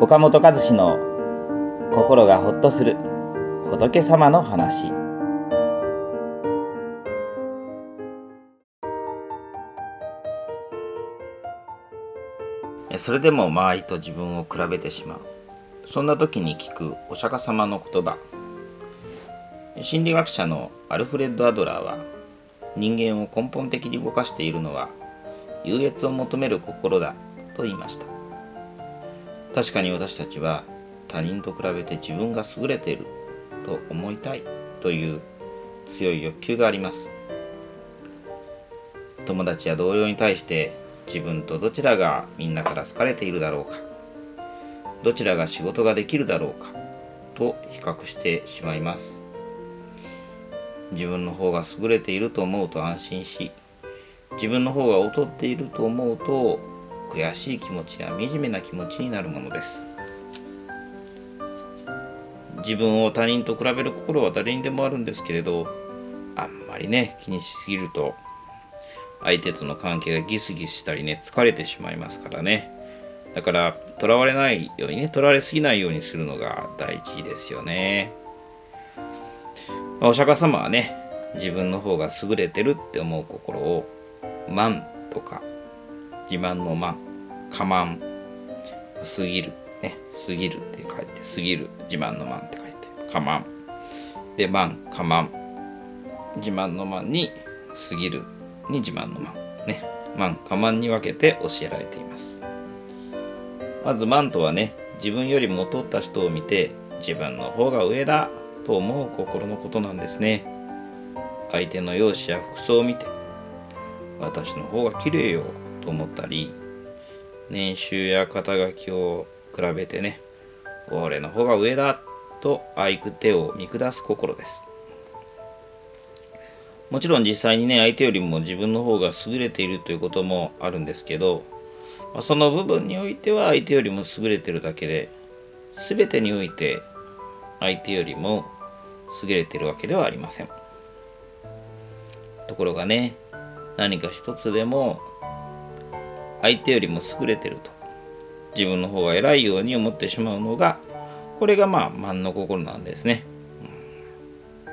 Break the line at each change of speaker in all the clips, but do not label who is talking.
岡本和志の心がほっとする仏様の話。それでも周りと自分を比べてしまう。そんな時に聞くお釈迦様の言葉。心理学者のアルフレッド・アドラーは人間を根本的に動かしているのは優越を求める心だと言いました。確かに私たちは他人と比べて自分が優れていると思いたいという強い欲求があります。友達や同僚に対して自分とどちらがみんなから好かれているだろうか。どちらが仕事ができるだろうかと比較してしまいます。自分の方が優れていると思うと安心し自分の方が劣っていると思うと悔しい気持ちや惨めな気持ちになるものです。自分を他人と比べる心は誰にでもあるんですけれどあんまりね気にしすぎると相手との関係がギスギスしたりね疲れてしまいますからね。だからとらわれないようにねとらわれすぎないようにするのが大事ですよね。お釈迦様はね自分の方が優れてるって思う心を慢とか自慢の慢過慢過ぎるね過ぎるって書いて過ぎる自慢の慢って書いて過慢で慢過慢自慢の慢に過ぎるに自慢の慢ね慢過慢に分けて教えられています。まず慢とはね自分よりも劣った人を見て自分の方が上だと思う心のことなんですね。相手の容姿や服装を見て。私の方が綺麗よ。と思ったり年収や肩書きを比べてね俺の方が上だと相手を見下す心です。もちろん実際にね相手よりも自分の方が優れているということもあるんですけど、その部分においては相手よりも優れてるだけで全てにおいて相手よりも優れてるわけではありません。ところがね何か一つでも相手よりも優れてると。自分の方が偉いように思ってしまうのがこれがまあ万の心なんですね、うん、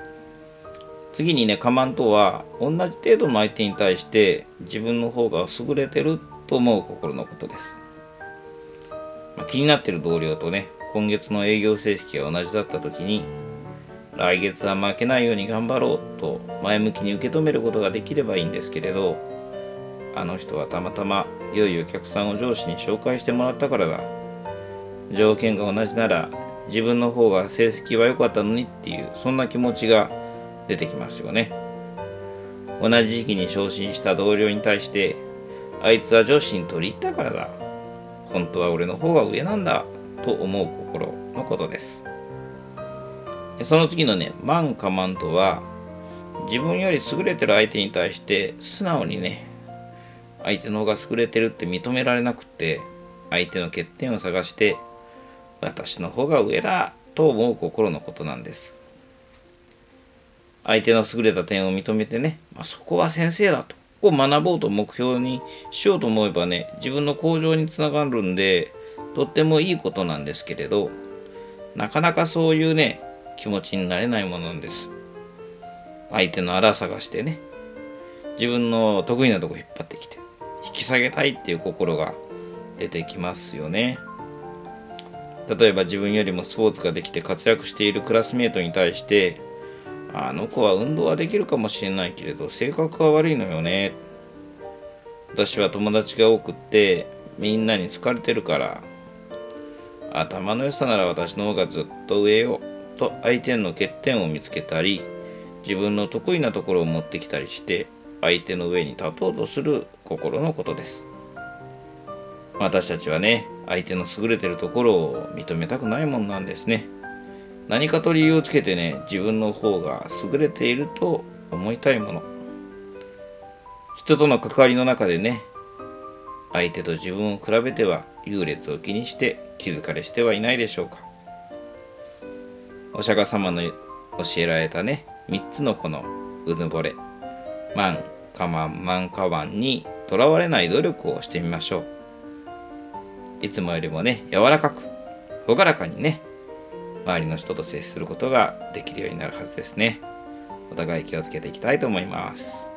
次にね過慢とは同じ程度の相手に対して自分の方が優れてると思う心のことです、まあ、気になってる同僚とね今月の営業成績が同じだった時に来月は負けないように頑張ろうと前向きに受け止めることができればいいんですけれどあの人はたまたま良いお客さんを上司に紹介してもらったからだ。条件が同じなら自分の方が成績は良かったのにっていうそんな気持ちが出てきますよね。同じ時期に昇進した同僚に対してあいつは上司に取り入ったからだ。本当は俺の方が上なんだと思う心のことです。その次のね、万か万とは、自分より優れてる相手に対して素直にね、相手の方が優れてるって認められなくて、相手の欠点を探して、私の方が上だと思う心のことなんです。相手の優れた点を認めてね、まあ、そこは先生だとこ。を学ぼうと目標にしようと思えばね、自分の向上につながるんで、とってもいいことなんですけれど、なかなかそういうね、気持ちになれないものなんです。相手の荒探してね、自分の得意なとこ引っ張ってきて、引き下げたいっていう心が出てきますよね。例えば自分よりもスポーツができて活躍しているクラスメートに対して、あの子は運動はできるかもしれないけれど、性格は悪いのよね。私は友達が多くって、みんなに好かれてるから、頭の良さなら私の方がずっと上よ。と相手の欠点を見つけたり自分の得意なところを持ってきたりして相手の上に立とうとする心のことです。私たちはね相手の優れてるところを認めたくないもんなんですね。何かと理由をつけてね自分の方が優れていると思いたいもの。人との関わりの中でね相手と自分を比べては優劣を気にして気づかれしてはいないでしょうか。お釈迦様の教えられたね、3つのこのうぬぼれ、万、かまん、万かわんにとらわれない努力をしてみましょう。いつもよりもね、柔らかく、朗らかにね周りの人と接することができるようになるはずですねお互い気をつけていきたいと思います